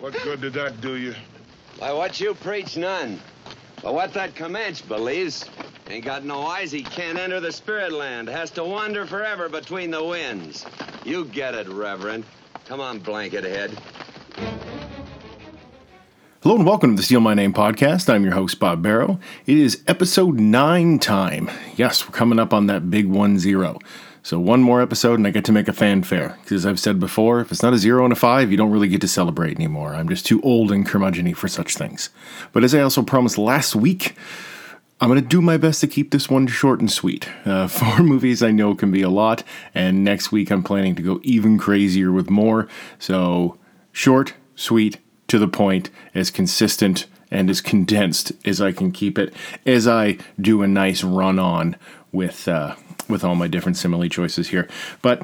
What good did that do you? Why, what you preach, none. But what that Comanche believes, ain't got no eyes, he can't enter the spirit land. Has to wander forever between the winds. You get it, Reverend. Come on, blanket head. Hello and welcome to the Steal My Name podcast. I'm your host, Bob Barrow. It is episode nine time. Yes, we're coming up on that big one zero. So one more episode and I get to make a fanfare. Because as I've said before, if it's not a zero and a five, you don't really get to celebrate anymore. I'm just too old and curmudgeony for such things. But as I also promised last week, I'm going to do my best to keep this one short and sweet. Uh, four movies I know can be a lot, and next week I'm planning to go even crazier with more. So, short, sweet, to the point, as consistent and as condensed as I can keep it, as I do a nice run on with uh, with all my different simile choices here. But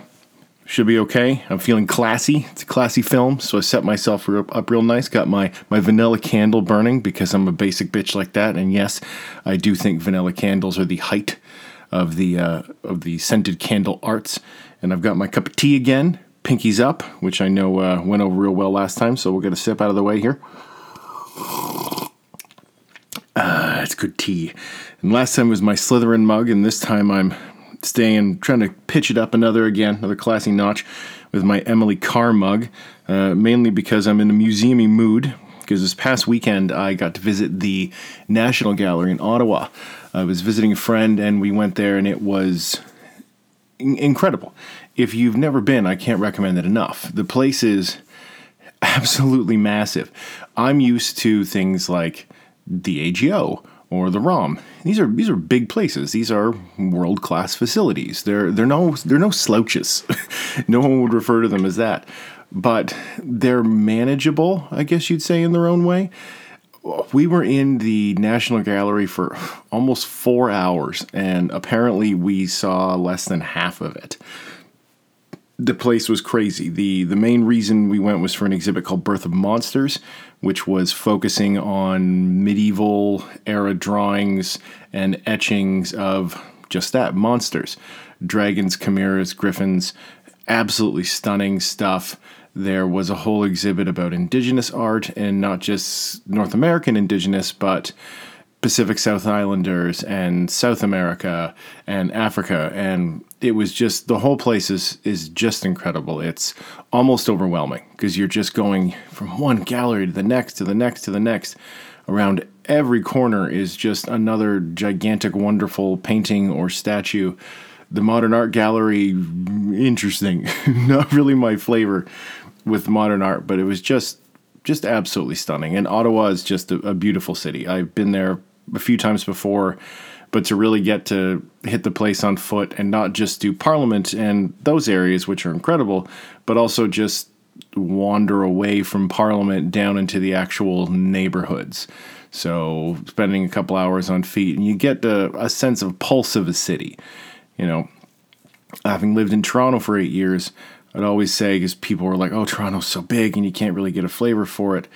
should be okay. I'm feeling classy. It's a classy film, so I set myself up real nice. Got my my vanilla candle burning because I'm a basic bitch like that. And yes, I do think vanilla candles are the height of the uh, of the scented candle arts. And I've got my cup of tea again, pinkies up, which I know uh, went over real well last time. So we'll get a sip out of the way here. Ah, it's good tea. And last time was my Slytherin mug, and this time I'm staying, trying to pitch it up another again, another classy notch with my Emily Carr mug, uh, mainly because I'm in a museumy mood. Because this past weekend I got to visit the National Gallery in Ottawa. I was visiting a friend and we went there, and it was in- incredible. If you've never been, I can't recommend it enough. The place is absolutely massive. I'm used to things like the AGO or the ROM. These are these are big places. These are world class facilities. They're they're no they're no slouches. no one would refer to them as that, but they're manageable. I guess you'd say in their own way. We were in the National Gallery for almost four hours, and apparently we saw less than half of it the place was crazy. The the main reason we went was for an exhibit called Birth of Monsters, which was focusing on medieval era drawings and etchings of just that monsters. Dragons, chimeras, griffins, absolutely stunning stuff. There was a whole exhibit about indigenous art and not just North American indigenous, but Pacific South Islanders and South America and Africa and it was just the whole place is is just incredible. It's almost overwhelming because you're just going from one gallery to the next to the next to the next. Around every corner is just another gigantic wonderful painting or statue. The modern art gallery interesting. Not really my flavor with modern art, but it was just just absolutely stunning. And Ottawa is just a, a beautiful city. I've been there a few times before, but to really get to hit the place on foot and not just do Parliament and those areas, which are incredible, but also just wander away from Parliament down into the actual neighborhoods. So spending a couple hours on feet, and you get a, a sense of pulse of a city. You know, having lived in Toronto for eight years, I'd always say because people were like, "Oh, Toronto's so big, and you can't really get a flavor for it."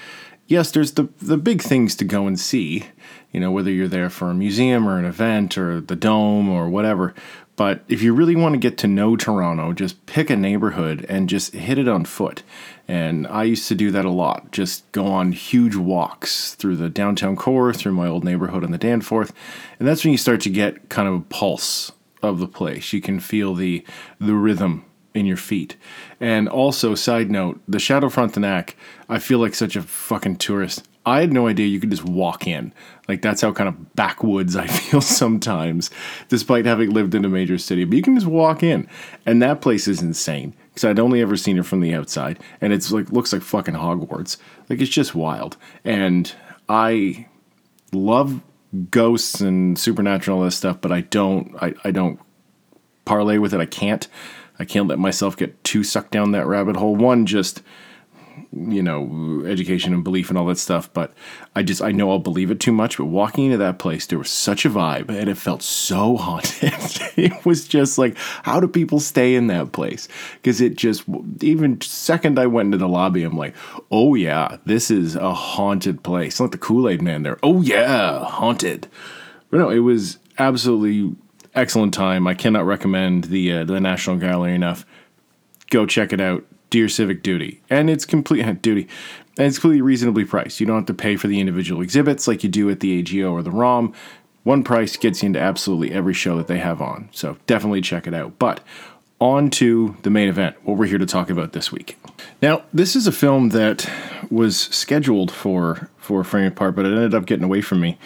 Yes, there's the the big things to go and see, you know, whether you're there for a museum or an event or the dome or whatever. But if you really want to get to know Toronto, just pick a neighborhood and just hit it on foot. And I used to do that a lot. Just go on huge walks through the downtown core, through my old neighborhood on the Danforth. And that's when you start to get kind of a pulse of the place. You can feel the the rhythm in your feet. And also, side note, the Chateau Frontenac, I feel like such a fucking tourist. I had no idea you could just walk in. Like that's how kind of backwoods I feel sometimes, despite having lived in a major city. But you can just walk in, and that place is insane because I'd only ever seen it from the outside, and it's like looks like fucking Hogwarts. Like it's just wild, and I love ghosts and supernatural and stuff, but I don't. I, I don't parlay with it. I can't. I can't let myself get too sucked down that rabbit hole. One, just you know, education and belief and all that stuff. But I just, I know I'll believe it too much. But walking into that place, there was such a vibe and it felt so haunted. it was just like, how do people stay in that place? Because it just, even second I went into the lobby, I'm like, oh yeah, this is a haunted place. Like the Kool Aid man there. Oh yeah, haunted. But no, it was absolutely excellent time. I cannot recommend the uh, the National Gallery enough. Go check it out do your civic duty. And it's complete duty. And it's completely reasonably priced. You don't have to pay for the individual exhibits like you do at the AGO or the ROM. One price gets you into absolutely every show that they have on. So definitely check it out. But on to the main event, what we're here to talk about this week. Now, this is a film that was scheduled for for Frame Apart, but it ended up getting away from me.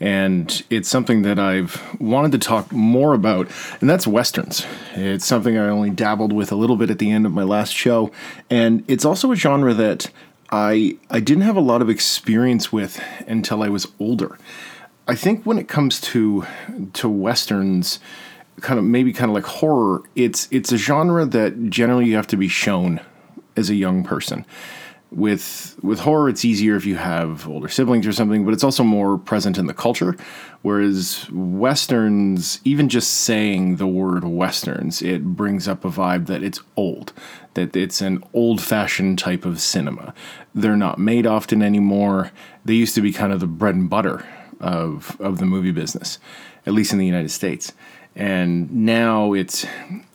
And it's something that I've wanted to talk more about, and that's westerns. It's something I only dabbled with a little bit at the end of my last show, and it's also a genre that I I didn't have a lot of experience with until I was older. I think when it comes to to westerns, kind of maybe kind of like horror, it's it's a genre that generally you have to be shown as a young person. With with horror, it's easier if you have older siblings or something, but it's also more present in the culture. Whereas westerns, even just saying the word westerns, it brings up a vibe that it's old, that it's an old fashioned type of cinema. They're not made often anymore. They used to be kind of the bread and butter of of the movie business, at least in the United States. And now it's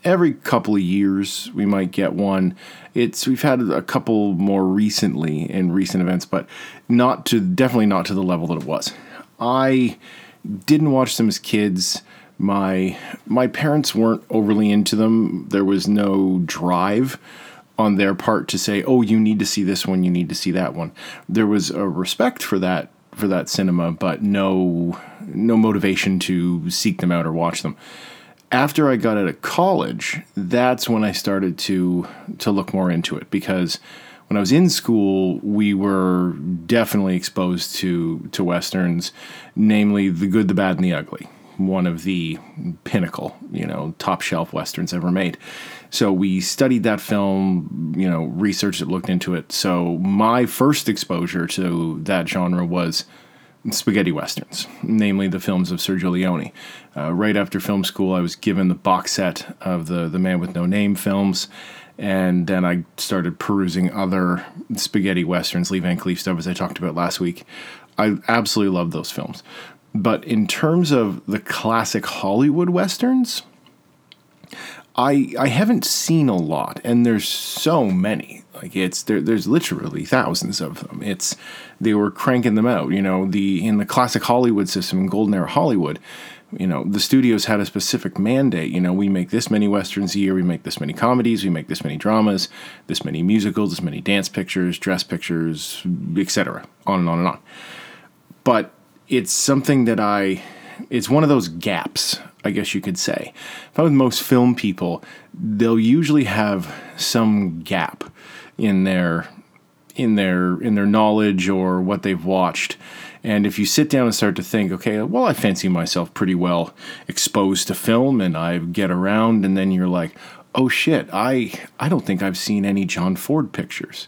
every couple of years we might get one. It's we've had a couple more recently in recent events, but not to definitely not to the level that it was. I didn't watch them as kids. My my parents weren't overly into them. There was no drive on their part to say, "Oh, you need to see this one, you need to see that one." There was a respect for that for that cinema, but no no motivation to seek them out or watch them. After I got out of college, that's when I started to to look more into it because when I was in school, we were definitely exposed to to westerns, namely The Good, the Bad, and the Ugly, one of the pinnacle, you know, top shelf westerns ever made. So we studied that film, you know, researched it, looked into it. So my first exposure to that genre was spaghetti westerns, namely the films of Sergio Leone. Uh, right after film school, I was given the box set of the the Man with No Name films, and then I started perusing other spaghetti westerns, Lee Van Cleef stuff, as I talked about last week. I absolutely love those films. But in terms of the classic Hollywood westerns, I I haven't seen a lot, and there's so many. Like it's there, there's literally thousands of them. It's they were cranking them out. You know, the in the classic Hollywood system, Golden Era Hollywood, you know, the studios had a specific mandate. You know, we make this many westerns a year, we make this many comedies, we make this many dramas, this many musicals, this many dance pictures, dress pictures, etc. On and on and on. But it's something that I it's one of those gaps, I guess you could say. If I'm with most film people, they'll usually have some gap in their in their in their knowledge or what they've watched. And if you sit down and start to think, okay, well, I fancy myself pretty well exposed to film and I get around, and then you're like, oh shit, I, I don't think I've seen any John Ford pictures.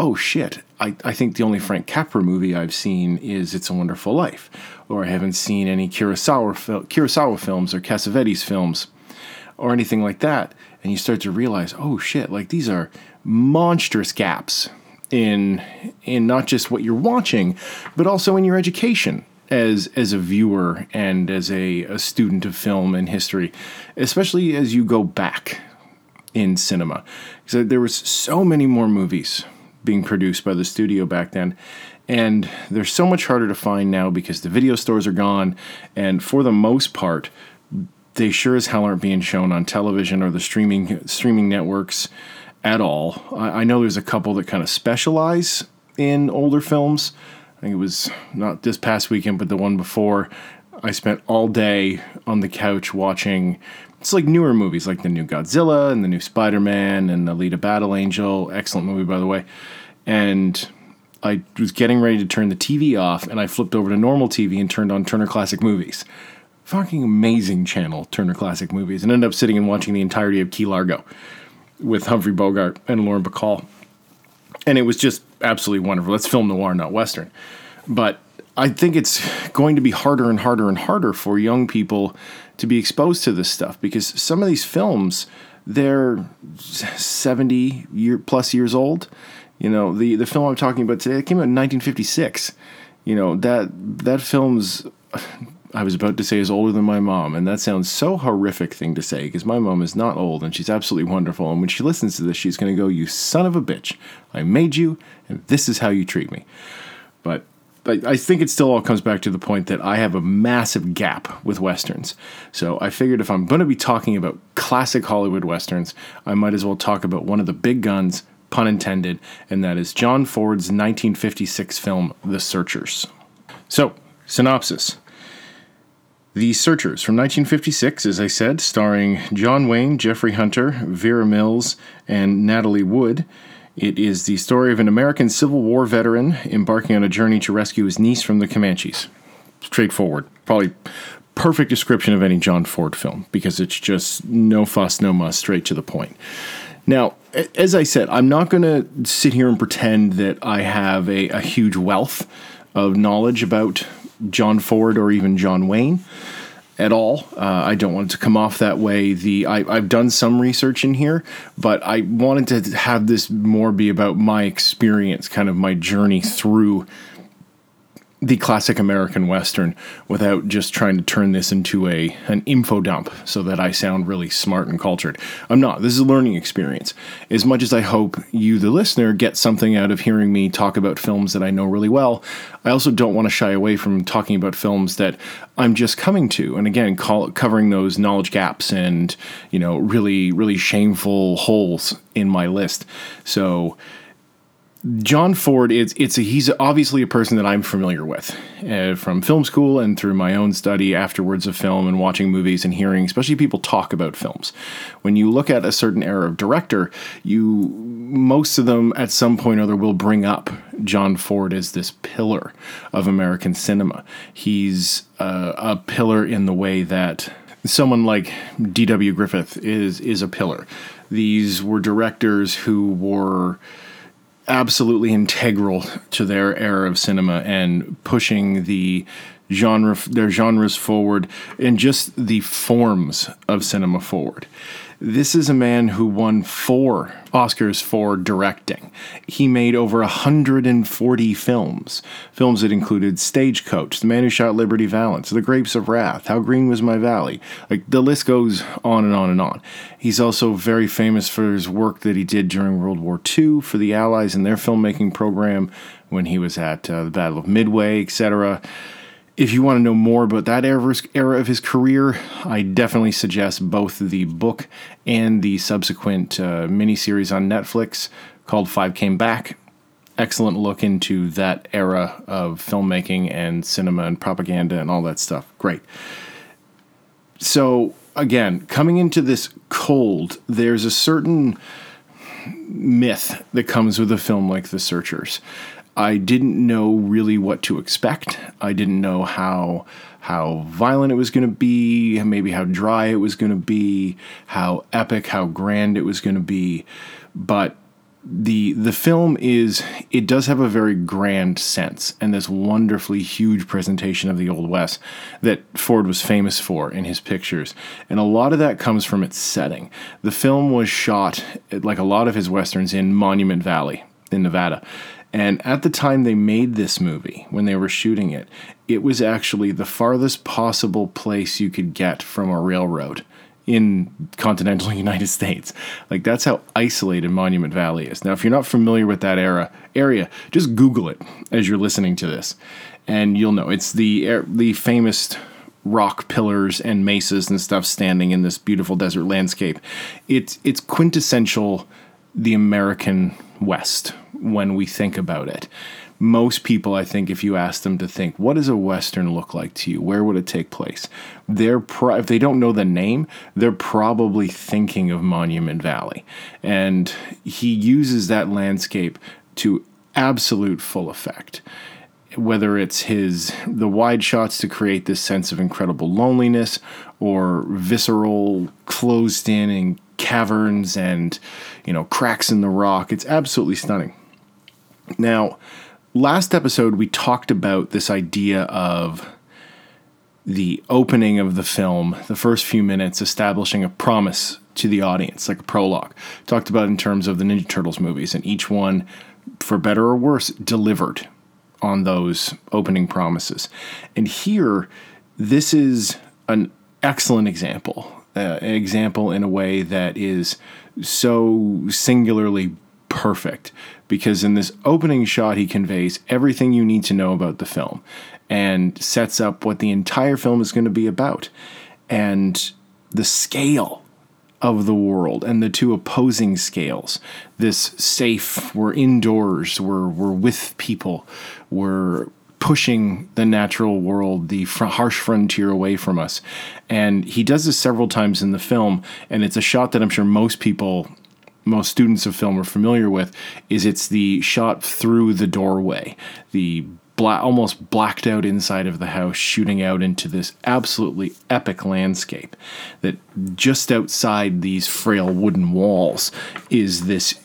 Oh shit, I, I think the only Frank Capra movie I've seen is It's a Wonderful Life. Or I haven't seen any Kurosawa, fil- Kurosawa films or Cassavetes films or anything like that. And you start to realize, oh shit, like these are monstrous gaps in in not just what you're watching, but also in your education as as a viewer and as a, a student of film and history, especially as you go back in cinema. Because there was so many more movies being produced by the studio back then. And they're so much harder to find now because the video stores are gone. And for the most part, they sure as hell aren't being shown on television or the streaming streaming networks at all. I, I know there's a couple that kind of specialize in older films. I think it was not this past weekend, but the one before. I spent all day on the couch watching. It's like newer movies, like the new Godzilla and the new Spider Man and Alita Battle Angel. Excellent movie, by the way. And I was getting ready to turn the TV off, and I flipped over to normal TV and turned on Turner Classic Movies. Fucking amazing channel, Turner Classic Movies, and ended up sitting and watching the entirety of Key Largo with Humphrey Bogart and Lauren Bacall. And it was just absolutely wonderful. That's film noir, not Western. But I think it's going to be harder and harder and harder for young people to be exposed to this stuff because some of these films, they're 70 year plus years old. You know, the, the film I'm talking about today came out in 1956. You know, that that film's I was about to say is older than my mom, and that sounds so horrific thing to say because my mom is not old and she's absolutely wonderful. And when she listens to this, she's going to go, "You son of a bitch! I made you, and this is how you treat me." But I think it still all comes back to the point that I have a massive gap with westerns. So I figured if I'm going to be talking about classic Hollywood westerns, I might as well talk about one of the big guns, pun intended, and that is John Ford's 1956 film, The Searchers. So, synopsis. The Searchers from 1956, as I said, starring John Wayne, Jeffrey Hunter, Vera Miles, and Natalie Wood it is the story of an American Civil War veteran embarking on a journey to rescue his niece from the Comanches. Straightforward. Probably perfect description of any John Ford film because it's just no fuss, no muss, straight to the point. Now, as I said, I'm not going to sit here and pretend that I have a, a huge wealth of knowledge about John Ford or even John Wayne at all. Uh, I don't want it to come off that way. The I, have done some research in here, but I wanted to have this more be about my experience, kind of my journey through the classic American Western without just trying to turn this into a an info dump so that I sound really smart and cultured. I'm not. This is a learning experience. As much as I hope you, the listener, get something out of hearing me talk about films that I know really well, I also don't want to shy away from talking about films that I'm just coming to. And again, call, covering those knowledge gaps and, you know, really, really shameful holes in my list. So, John Ford is it's a, he's obviously a person that I'm familiar with uh, from film school and through my own study afterwards of film and watching movies and hearing especially people talk about films. When you look at a certain era of director, you most of them at some point or other will bring up John Ford as this pillar of American cinema. He's uh, a pillar in the way that someone like D.W. Griffith is is a pillar. These were directors who were absolutely integral to their era of cinema and pushing the genre their genres forward and just the forms of cinema forward. This is a man who won four Oscars for directing. He made over 140 films. Films that included Stagecoach, The Man Who Shot Liberty Valance, The Grapes of Wrath, How Green Was My Valley. Like the list goes on and on and on. He's also very famous for his work that he did during World War II for the Allies and their filmmaking program when he was at uh, the Battle of Midway, etc if you want to know more about that era of his career, I definitely suggest both the book and the subsequent uh, miniseries on Netflix called Five Came Back. Excellent look into that era of filmmaking and cinema and propaganda and all that stuff. Great. So, again, coming into this cold, there's a certain myth that comes with a film like The Searchers. I didn't know really what to expect. I didn't know how how violent it was going to be, maybe how dry it was going to be, how epic, how grand it was going to be. But the the film is it does have a very grand sense and this wonderfully huge presentation of the old west that Ford was famous for in his pictures and a lot of that comes from its setting the film was shot like a lot of his westerns in Monument Valley in Nevada and at the time they made this movie, when they were shooting it, it was actually the farthest possible place you could get from a railroad in continental United States. Like that's how isolated Monument Valley is. Now, if you're not familiar with that era area, just Google it as you're listening to this, and you'll know it's the the famous rock pillars and mesas and stuff standing in this beautiful desert landscape. It's it's quintessential the American West when we think about it. Most people, I think, if you ask them to think, what does a Western look like to you? Where would it take place? They're pro- if they don't know the name, they're probably thinking of Monument Valley. And he uses that landscape to absolute full effect whether it's his the wide shots to create this sense of incredible loneliness or visceral closed in and caverns and you know cracks in the rock it's absolutely stunning now last episode we talked about this idea of the opening of the film the first few minutes establishing a promise to the audience like a prologue talked about in terms of the ninja turtles movies and each one for better or worse delivered on those opening promises and here this is an excellent example. Uh, an example in a way that is so singularly perfect because in this opening shot he conveys everything you need to know about the film and sets up what the entire film is going to be about and the scale of the world and the two opposing scales. This safe we're indoors we're we're with people we're pushing the natural world the fr- harsh frontier away from us. And he does this several times in the film and it's a shot that i'm sure most people most students of film are familiar with is it's the shot through the doorway the almost blacked out inside of the house, shooting out into this absolutely epic landscape. That just outside these frail wooden walls is this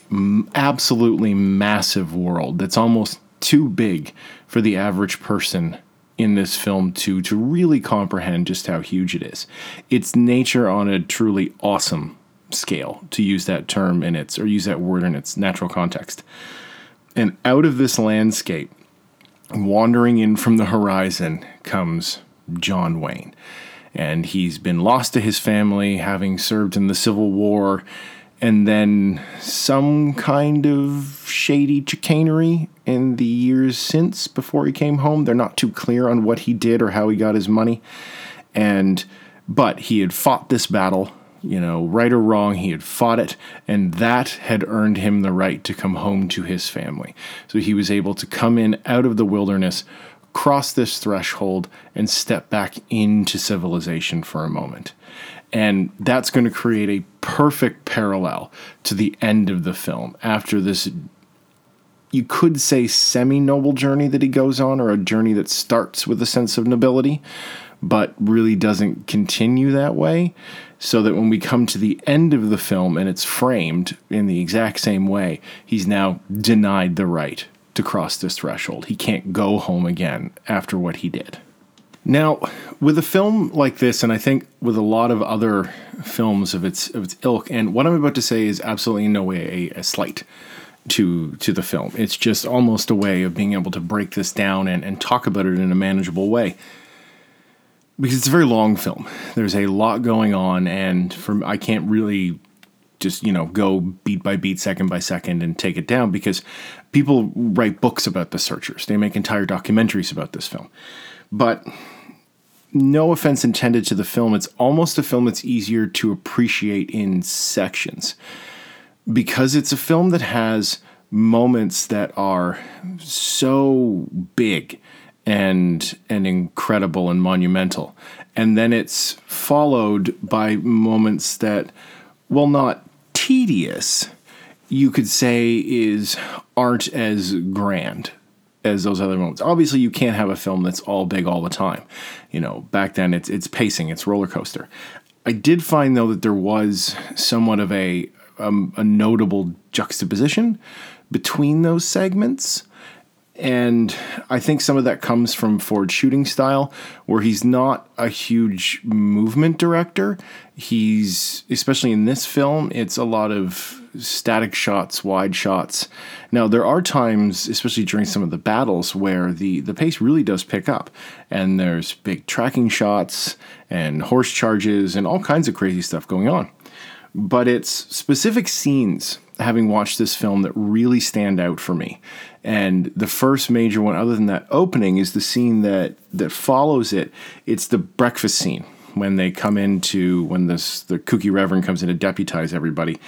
absolutely massive world that's almost too big for the average person in this film to to really comprehend just how huge it is. It's nature on a truly awesome scale, to use that term in its or use that word in its natural context. And out of this landscape wandering in from the horizon comes John Wayne. And he's been lost to his family, having served in the Civil War, and then some kind of shady chicanery in the years since before he came home. They're not too clear on what he did or how he got his money. And but he had fought this battle you know, right or wrong, he had fought it, and that had earned him the right to come home to his family. So he was able to come in out of the wilderness, cross this threshold, and step back into civilization for a moment. And that's going to create a perfect parallel to the end of the film after this you could say semi noble journey that he goes on, or a journey that starts with a sense of nobility, but really doesn't continue that way so that when we come to the end of the film and it's framed in the exact same way, he's now denied the right to cross this threshold. He can't go home again after what he did. Now, with a film like this, and I think with a lot of other films of its of its ilk, and what I'm about to say is absolutely in no way a, a slight to to the film. It's just almost a way of being able to break this down and, and talk about it in a manageable way because it's a very long film. There's a lot going on, and from I can't really just you know go beat by beat, second by second, and take it down because people write books about the Searchers. They make entire documentaries about this film, but. No offense intended to the film, it's almost a film that's easier to appreciate in sections because it's a film that has moments that are so big and and incredible and monumental. And then it's followed by moments that, well, not tedious, you could say is aren't as grand as those other moments. Obviously, you can't have a film that's all big all the time. You know, back then it's it's pacing, it's roller coaster. I did find though that there was somewhat of a um, a notable juxtaposition between those segments and I think some of that comes from Ford's shooting style, where he's not a huge movement director. He's, especially in this film, it's a lot of static shots, wide shots. Now, there are times, especially during some of the battles, where the, the pace really does pick up. And there's big tracking shots and horse charges and all kinds of crazy stuff going on. But it's specific scenes having watched this film that really stand out for me. And the first major one, other than that opening, is the scene that that follows it. It's the breakfast scene when they come into when this the kooky reverend comes in to deputize everybody,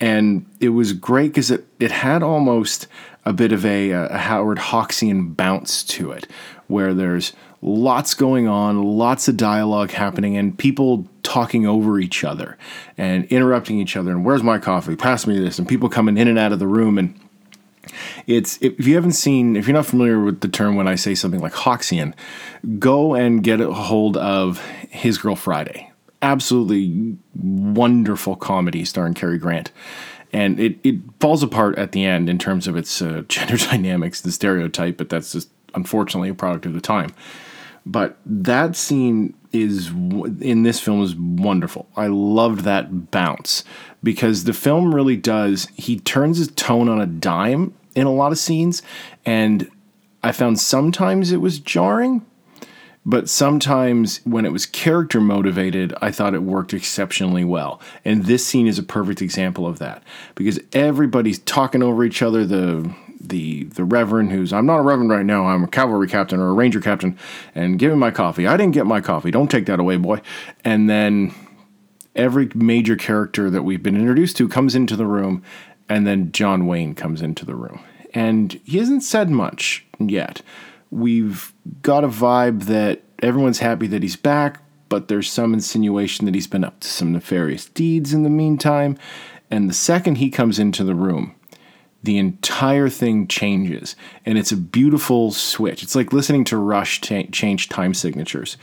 and it was great because it it had almost a bit of a, a Howard Hawksian bounce to it, where there's lots going on, lots of dialogue happening, and people talking over each other and interrupting each other. And where's my coffee? Pass me this. And people coming in and out of the room and it's if you haven't seen, if you're not familiar with the term when I say something like Hawksian, go and get a hold of His Girl Friday. Absolutely wonderful comedy starring Cary Grant. And it, it falls apart at the end in terms of its uh, gender dynamics, the stereotype, but that's just unfortunately a product of the time. But that scene is in this film is wonderful. I loved that bounce because the film really does. He turns his tone on a dime in a lot of scenes, and I found sometimes it was jarring But sometimes when it was character motivated, I thought it worked exceptionally well. And this scene is a perfect example of that because everybody's talking over each other. The the the reverend who's I'm not a reverend right now. I'm a cavalry captain or a ranger captain, and give me my coffee. I didn't get my coffee. Don't take that away, boy. And then every major character that we've been introduced to comes into the room, and then John Wayne comes into the room, and he hasn't said much yet. We've got a vibe that everyone's happy that he's back, but there's some insinuation that he's been up to some nefarious deeds in the meantime. And the second he comes into the room, the entire thing changes and it's a beautiful switch. It's like listening to rush t- change time signatures.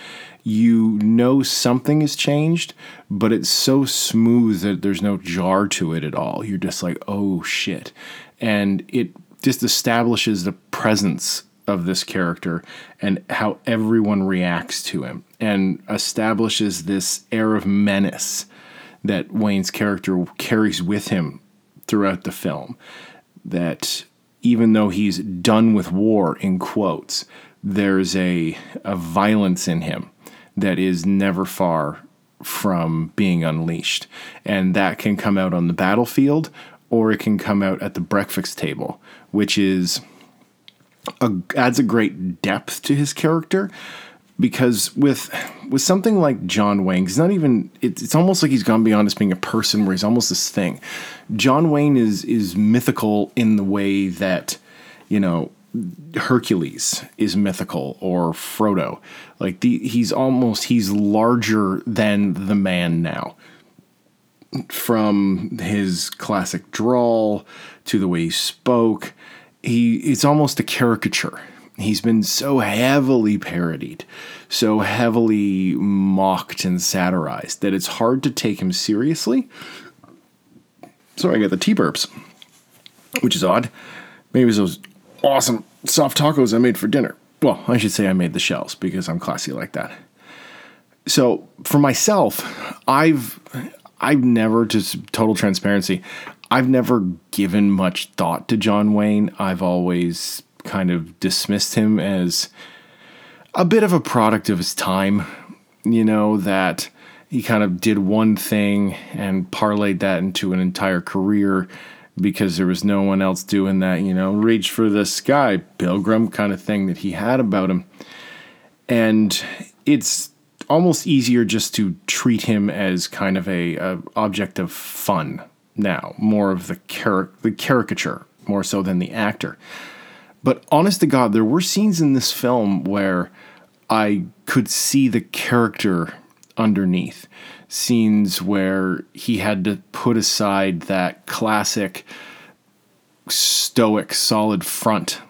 You know something has changed but it's so smooth that there's no jar to it at all. You're just like oh shit. And it just establishes the presence of this character and how everyone reacts to him and establishes this air of menace that Wayne's character carries with him throughout the film that even though he's done with war, in quotes, there's a, a violence in him that is never far from being unleashed. And that can come out on the battlefield or it can come out at the breakfast table, which is a, adds a great depth to his character because with with something like John Wayne, he's not even. It, it's almost like he's gone beyond just being a person, where he's almost this thing. John Wayne is is mythical in the way that you know Hercules is mythical or Frodo. Like the he's almost he's larger than the man now. From his classic drawl to the way he spoke, he it's almost a caricature He's been so heavily parodied, so heavily mocked and satirized that it's hard to take him seriously. Sorry, I got the tea burps, which is odd. Maybe it was those awesome soft tacos I made for dinner. Well, I should say I made the shells because I'm classy like that. So for myself, I've I've never just total transparency. I've never given much thought to John Wayne. I've always kind of dismissed him as a bit of a product of his time. You know, that he kind of did one thing and parlayed that into an entire career because there was no one else doing that, you know, reach for the sky, pilgrim kind of thing that he had about him. And it's almost easier just to treat him as kind of a, a object of fun now, more of the, char- the caricature, more so than the actor. But honest to God, there were scenes in this film where I could see the character underneath. Scenes where he had to put aside that classic stoic, solid front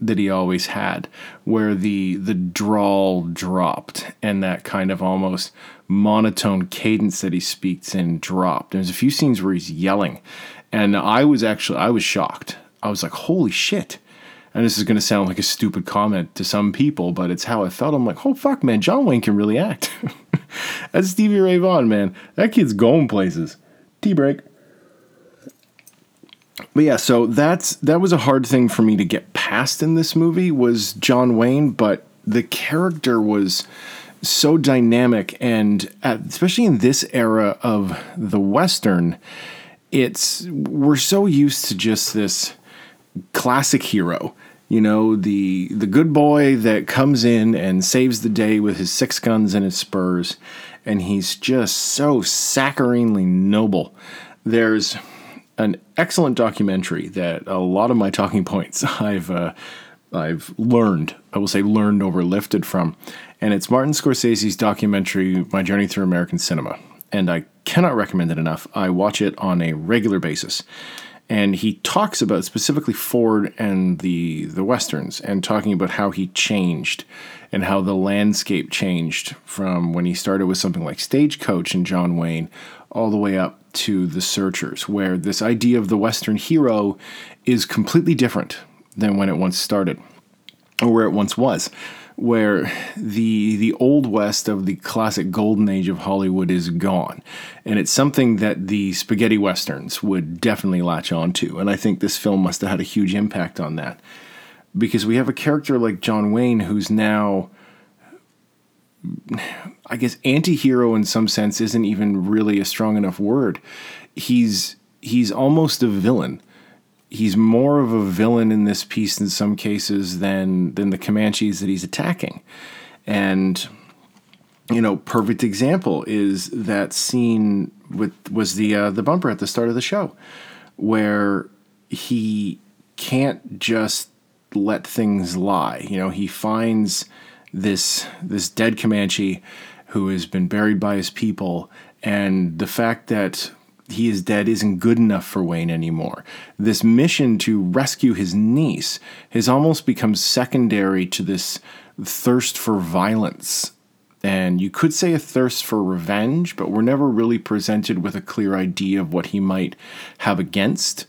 that he always had, where the the drawl dropped and that kind of almost monotone cadence that he speaks in dropped. There's a few scenes where he's yelling, and I was actually I was shocked. I was like, "Holy shit!" And this is going to sound like a stupid comment to some people, but it's how I felt. I'm like, oh fuck, man, John Wayne can really act. That's Stevie Ray Vaughan, man. That kid's going places. Tea break. But yeah, so that's that was a hard thing for me to get past in this movie was John Wayne, but the character was so dynamic and at, especially in this era of the western, it's we're so used to just this classic hero you know the the good boy that comes in and saves the day with his six guns and his spurs and he's just so saccharinely noble. There's an excellent documentary that a lot of my talking points I've uh, I've learned I will say learned over lifted from and it's Martin Scorsese's documentary My Journey Through American Cinema and I cannot recommend it enough. I watch it on a regular basis and he talks about specifically Ford and the the westerns and talking about how he changed and how the landscape changed from when he started with something like Stagecoach and John Wayne all the way up to The Searchers where this idea of the western hero is completely different than when it once started or where it once was where the the old west of the classic golden age of Hollywood is gone, and it's something that the spaghetti westerns would definitely latch on to, and I think this film must have had a huge impact on that, because we have a character like John Wayne who's now I guess anti-hero in some sense isn't even really a strong enough word. He's he's almost a villain. He's more of a villain in this piece in some cases than than the Comanches that he's attacking. And you know, perfect example is that scene with was the uh, the bumper at the start of the show where he can't just let things lie. You know, he finds this this dead Comanche who has been buried by his people, and the fact that he is dead isn't good enough for Wayne anymore. This mission to rescue his niece has almost become secondary to this thirst for violence. And you could say a thirst for revenge, but we're never really presented with a clear idea of what he might have against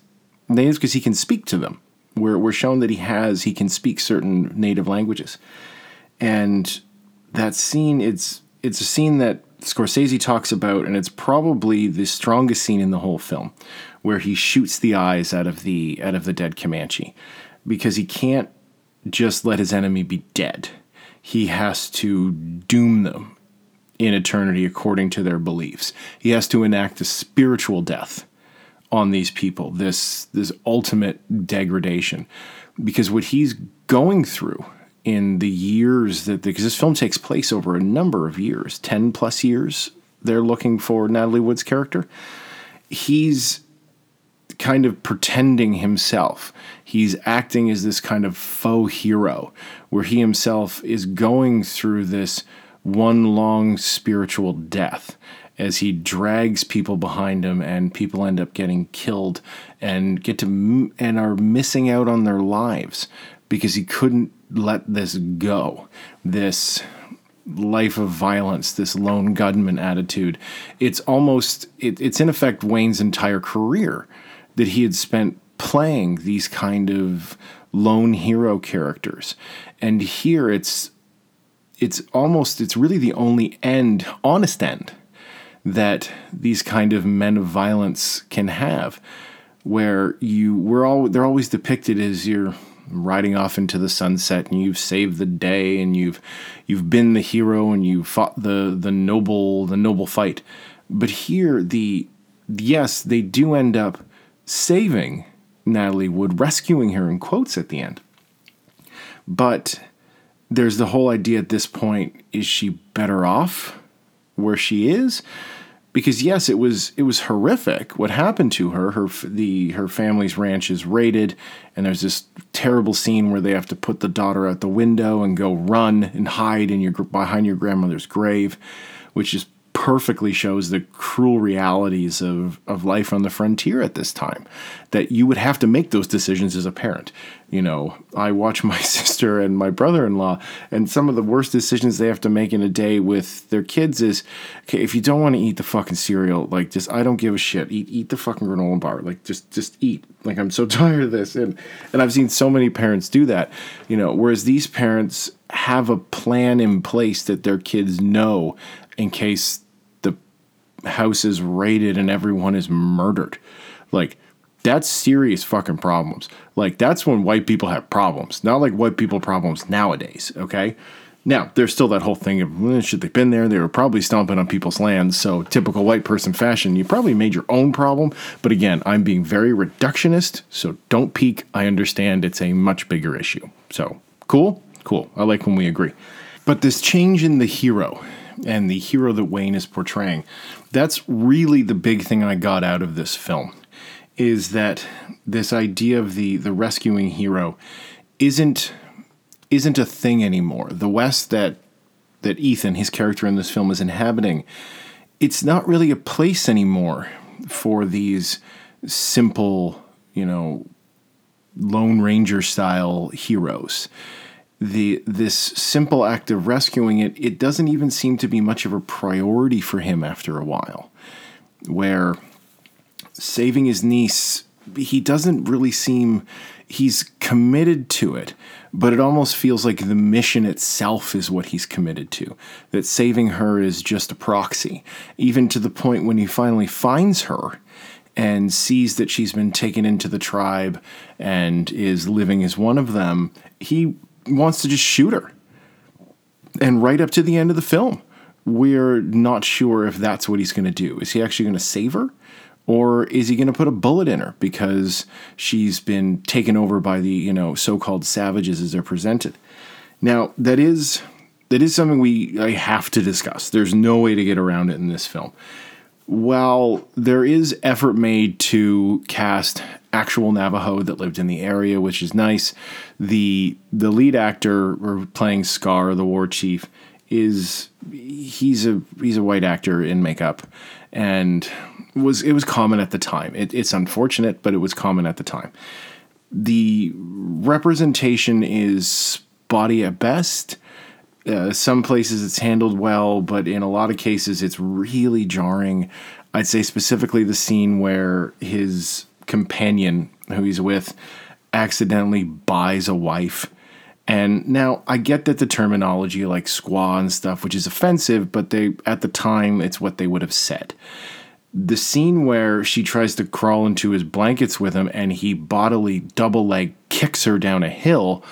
natives because he can speak to them. We're, we're shown that he has, he can speak certain native languages. And that scene, it's it's a scene that Scorsese talks about, and it's probably the strongest scene in the whole film, where he shoots the eyes out of the out of the dead Comanche, because he can't just let his enemy be dead. He has to doom them in eternity according to their beliefs. He has to enact a spiritual death on these people, this this ultimate degradation, because what he's going through in the years that because this film takes place over a number of years, 10 plus years, they're looking for Natalie Wood's character. He's kind of pretending himself. He's acting as this kind of faux hero where he himself is going through this one long spiritual death as he drags people behind him and people end up getting killed and get to and are missing out on their lives because he couldn't let this go. This life of violence, this lone gunman attitude. It's almost, it, it's in effect Wayne's entire career that he had spent playing these kind of lone hero characters. And here it's, it's almost, it's really the only end, honest end, that these kind of men of violence can have where you we're all they're always depicted as you're riding off into the sunset and you've saved the day and you've you've been the hero and you've fought the the noble the noble fight. But here the yes they do end up saving Natalie Wood rescuing her in quotes at the end. But there's the whole idea at this point is she better off where she is because yes, it was it was horrific what happened to her. Her the her family's ranch is raided, and there's this terrible scene where they have to put the daughter out the window and go run and hide in your behind your grandmother's grave, which is perfectly shows the cruel realities of, of life on the frontier at this time. That you would have to make those decisions as a parent. You know, I watch my sister and my brother in law, and some of the worst decisions they have to make in a day with their kids is okay, if you don't want to eat the fucking cereal, like just I don't give a shit. Eat eat the fucking granola bar. Like just just eat. Like I'm so tired of this. And and I've seen so many parents do that, you know, whereas these parents have a plan in place that their kids know in case house is raided and everyone is murdered. Like, that's serious fucking problems. Like, that's when white people have problems, not like white people problems nowadays, okay? Now, there's still that whole thing of should they've been there? They were probably stomping on people's lands. So, typical white person fashion, you probably made your own problem. But again, I'm being very reductionist. So, don't peek. I understand it's a much bigger issue. So, cool? Cool. I like when we agree. But this change in the hero and the hero that Wayne is portraying. That's really the big thing I got out of this film is that this idea of the the rescuing hero isn't isn't a thing anymore. The West that that Ethan, his character in this film, is inhabiting, it's not really a place anymore for these simple, you know, Lone Ranger style heroes the this simple act of rescuing it it doesn't even seem to be much of a priority for him after a while where saving his niece he doesn't really seem he's committed to it but it almost feels like the mission itself is what he's committed to that saving her is just a proxy. Even to the point when he finally finds her and sees that she's been taken into the tribe and is living as one of them he wants to just shoot her. and right up to the end of the film, we're not sure if that's what he's going to do. Is he actually going to save her? Or is he going to put a bullet in her because she's been taken over by the, you know, so-called savages as they're presented? Now, that is that is something we I have to discuss. There's no way to get around it in this film. While there is effort made to cast actual Navajo that lived in the area, which is nice, the the lead actor playing Scar, the war chief, is he's a he's a white actor in makeup, and was it was common at the time. It, it's unfortunate, but it was common at the time. The representation is spotty at best. Uh, some places it's handled well, but in a lot of cases it's really jarring. I'd say specifically the scene where his companion, who he's with, accidentally buys a wife. And now I get that the terminology like squaw and stuff, which is offensive, but they at the time it's what they would have said. The scene where she tries to crawl into his blankets with him and he bodily double leg kicks her down a hill,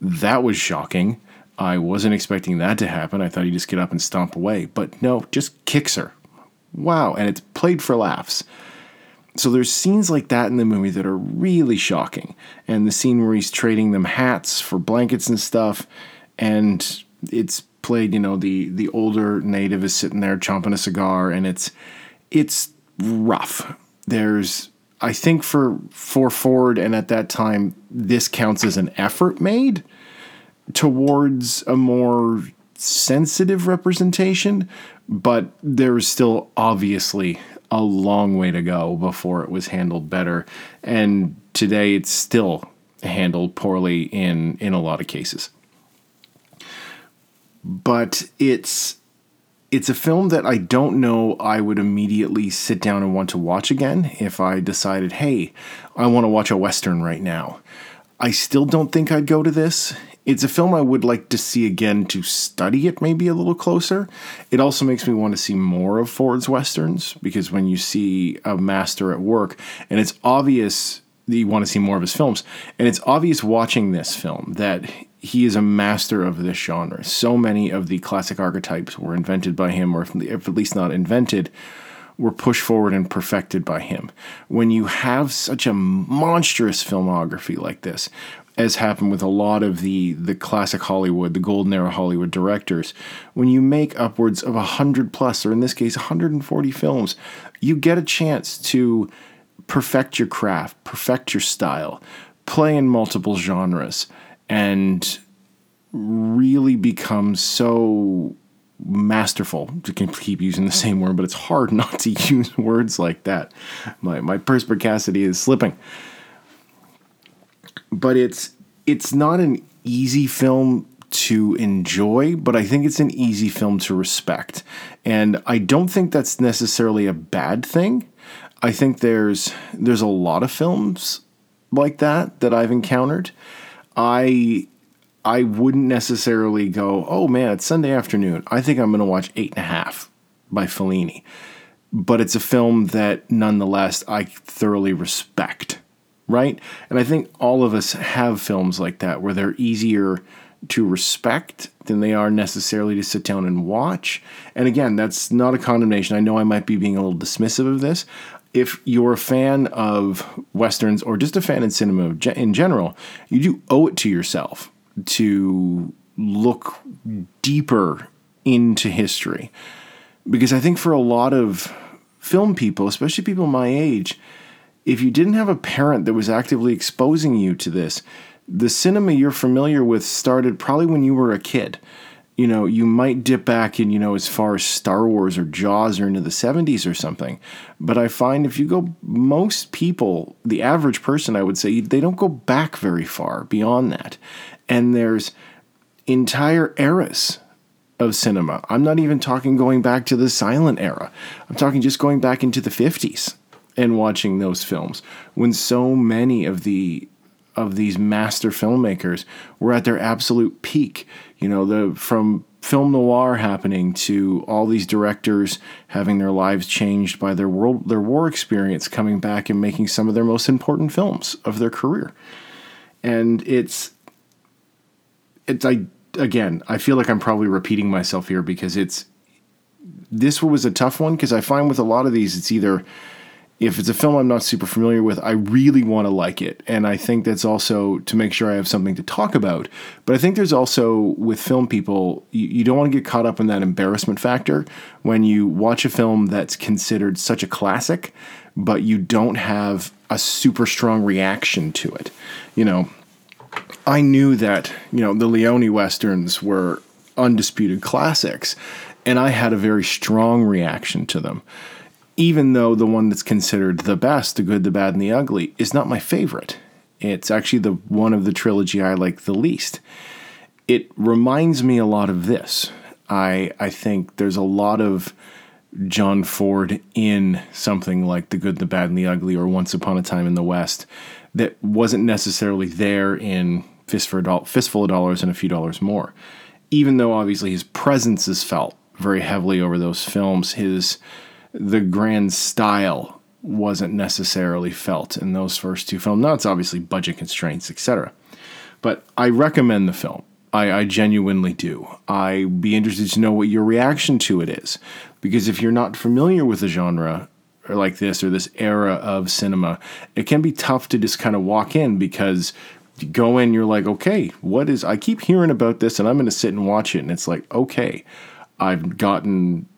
that was shocking. I wasn't expecting that to happen. I thought he'd just get up and stomp away. But no, just kicks her. Wow. And it's played for laughs. So there's scenes like that in the movie that are really shocking. And the scene where he's trading them hats for blankets and stuff. And it's played, you know, the the older native is sitting there chomping a cigar and it's it's rough. There's I think for for Ford and at that time this counts as an effort made towards a more sensitive representation, but there is still obviously a long way to go before it was handled better. And today it's still handled poorly in, in a lot of cases. But it's it's a film that I don't know I would immediately sit down and want to watch again if I decided, hey, I want to watch a Western right now. I still don't think I'd go to this. It's a film I would like to see again to study it maybe a little closer. It also makes me want to see more of Ford's Westerns because when you see a master at work, and it's obvious that you want to see more of his films, and it's obvious watching this film that he is a master of this genre. So many of the classic archetypes were invented by him, or if at least not invented, were pushed forward and perfected by him. When you have such a monstrous filmography like this, as happened with a lot of the the classic Hollywood, the golden era Hollywood directors, when you make upwards of 100 plus or in this case 140 films, you get a chance to perfect your craft, perfect your style, play in multiple genres and really become so masterful to keep using the same word but it's hard not to use words like that. My my perspicacity is slipping but it's it's not an easy film to enjoy, but I think it's an easy film to respect. And I don't think that's necessarily a bad thing. I think there's there's a lot of films like that that I've encountered. I I wouldn't necessarily go, oh man, it's Sunday afternoon. I think I'm going to watch Eight and a Half by Fellini. But it's a film that nonetheless I thoroughly respect right? And I think all of us have films like that where they're easier to respect than they are necessarily to sit down and watch. And again, that's not a condemnation. I know I might be being a little dismissive of this. If you're a fan of westerns or just a fan in cinema in general, you do owe it to yourself to look deeper into history. Because I think for a lot of film people, especially people my age, if you didn't have a parent that was actively exposing you to this, the cinema you're familiar with started probably when you were a kid. You know, you might dip back in, you know, as far as Star Wars or Jaws or into the 70s or something. But I find if you go, most people, the average person, I would say, they don't go back very far beyond that. And there's entire eras of cinema. I'm not even talking going back to the silent era, I'm talking just going back into the 50s and watching those films when so many of the of these master filmmakers were at their absolute peak. You know, the from film noir happening to all these directors having their lives changed by their world their war experience coming back and making some of their most important films of their career. And it's it's I again, I feel like I'm probably repeating myself here because it's this was a tough one because I find with a lot of these, it's either if it's a film I'm not super familiar with, I really want to like it. And I think that's also to make sure I have something to talk about. But I think there's also, with film people, you, you, don't want to get caught up in that embarrassment factor when you watch a film that's considered such a classic, but you don't have a super strong reaction to it. You know, I knew that, you know, the Leone Westerns were undisputed classics, and I had a very strong reaction to them even though the one that's considered the best, the good, the bad, and the ugly, is not my favorite. It's actually the one of the trilogy I like the least. It reminds me a lot of this. I I think there's a lot of John Ford in something like The Good, the Bad, and the Ugly or Once Upon a Time in the West that wasn't necessarily there in Fistful, Fistful of Dollars and a Few Dollars More. Even though obviously his presence is felt very heavily over those films, his the grand style wasn't necessarily felt in those first two films. Now it's obviously budget constraints, etc. But I recommend the film. I, I, genuinely do. I'd be interested to know what your reaction to it is. Because if you're not familiar with the genre or like this or this era of cinema, it can be tough to just kind of walk in because you go in, you're like, okay, what is, I keep hearing about this and I'm going to sit and watch it. And it's like, okay, I've gotten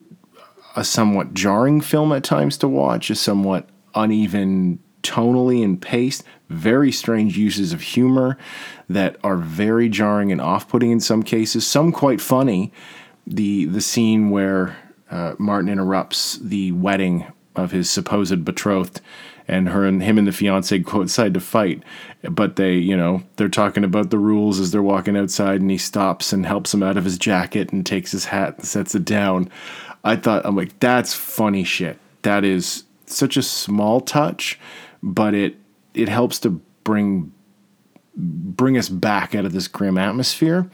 a somewhat jarring film at times to watch, a somewhat uneven tonally and pace, very strange uses of humor that are very jarring and off-putting in some cases, some quite funny. The the scene where uh, Martin interrupts the wedding of his supposed betrothed and her and him and the fiance go outside to fight but they you know they're talking about the rules as they're walking outside and he stops and helps him out of his jacket and takes his hat and sets it down I thought I'm like that's funny shit. That is such a small touch, but it it helps to bring bring us back out of this grim atmosphere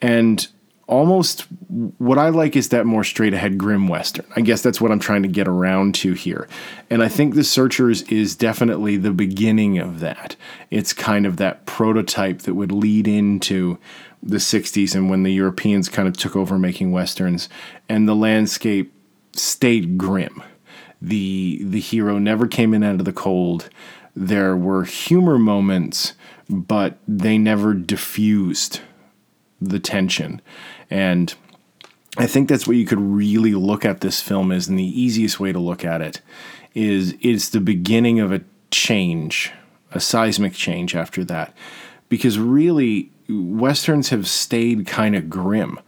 and almost what I like is that more straight ahead grim western. I guess that's what I'm trying to get around to here. And I think The Searchers is definitely the beginning of that. It's kind of that prototype that would lead into the 60s and when the Europeans kind of took over making westerns and the landscape stayed grim. The the hero never came in out of the cold. There were humor moments, but they never diffused the tension. And I think that's what you could really look at this film is and the easiest way to look at it is it's the beginning of a change, a seismic change after that. Because really, westerns have stayed kind of grim.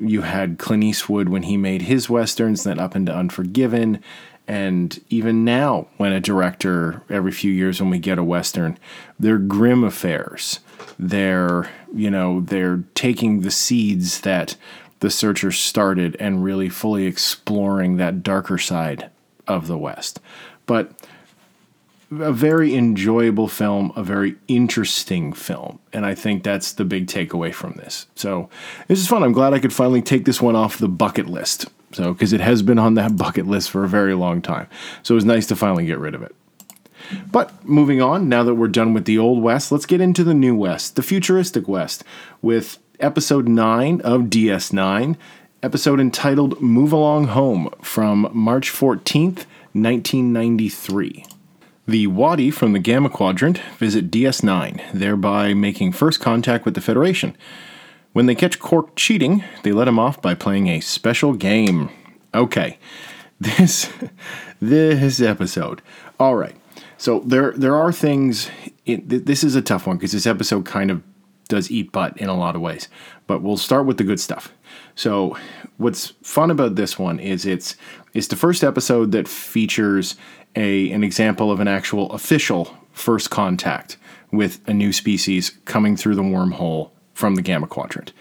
You had Clint Eastwood when he made his westerns, then up into Unforgiven, and even now, when a director every few years when we get a western, they're grim affairs. They're you know they're taking the seeds that the searchers started and really fully exploring that darker side of the West. But a very enjoyable film, a very interesting film. And I think that's the big takeaway from this. So this is fun. I'm glad I could finally take this one off the bucket list. So, because it has been on that bucket list for a very long time. So it was nice to finally get rid of it. But moving on, now that we're done with the Old West, let's get into the New West, the futuristic West, with episode 9 of DS9, episode entitled Move Along Home from March 14th, 1993. The Wadi from the Gamma Quadrant visit DS9, thereby making first contact with the Federation. When they catch Quark cheating, they let him off by playing a special game. Okay, this this episode. All right, so there there are things. This is a tough one because this episode kind of does eat butt in a lot of ways. But we'll start with the good stuff. So, what's fun about this one is it's it's the first episode that features a an example of an actual official first contact with a new species coming through the wormhole from the Gamma Quadrant.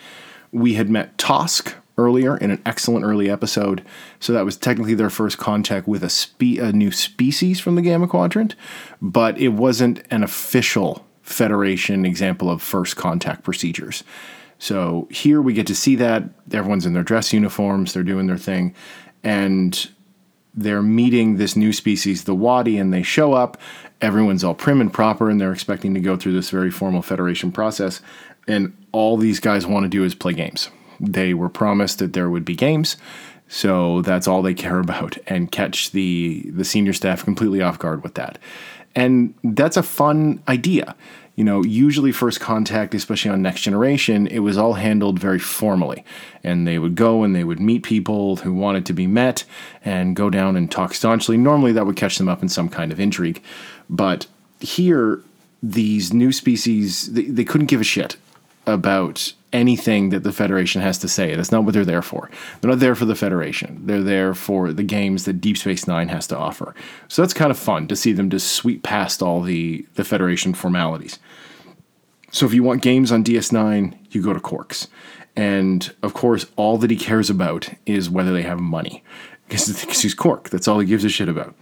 We had met Tosk earlier in an excellent early episode, so that was technically their first contact with a, spe- a new species from the Gamma Quadrant, but it wasn't an official Federation example of first contact procedures. So here we get to see that everyone's in their dress uniforms, they're doing their thing, and they're meeting this new species, the Wadi, and they show up, Everyone's all prim and proper, and they're expecting to go through this very formal federation process. And all these guys want to do is play games. They were promised that there would be games, so that's all they care about, and catch the the senior staff completely off guard with that. And that's a fun idea. You know, usually first contact, especially on Next Generation, it was all handled very formally. And they would go and they would meet people who wanted to be met and go down and talk staunchly. Normally that would catch them up in some kind of intrigue. But here, these new species, they, they couldn't give a shit about anything that the Federation has to say. That's not what they're there for. They're not there for the Federation. They're there for the games that Deep Space Nine has to offer. So that's kind of fun to see them just sweep past all the, the Federation formalities. So if you want games on DS9, you go to Quark's. And of course, all that he cares about is whether they have money. Because he's Quark. That's all he gives a shit about.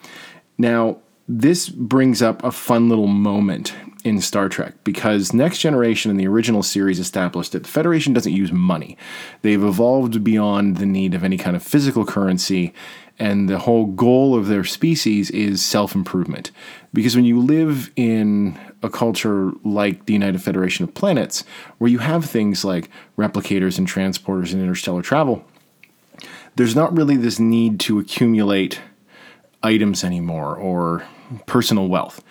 Now, this brings up a fun little moment in Star Trek because Next Generation and the original series established that the Federation doesn't use money. They've evolved beyond the need of any kind of physical currency, and the whole goal of their species is self improvement. Because when you live in a culture like the United Federation of Planets, where you have things like replicators and transporters and interstellar travel, there's not really this need to accumulate items anymore or personal wealth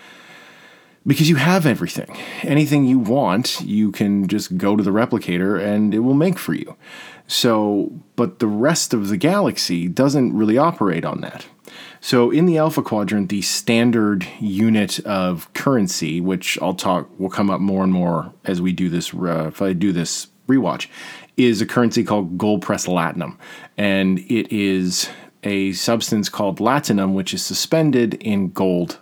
because you have everything. Anything you want, you can just go to the replicator and it will make for you. So, but the rest of the galaxy doesn't really operate on that. So, in the Alpha Quadrant, the standard unit of currency, which I'll talk will come up more and more as we do this, uh, if I do this rewatch, is a currency called gold press latinum, and it is a substance called latinum, which is suspended in gold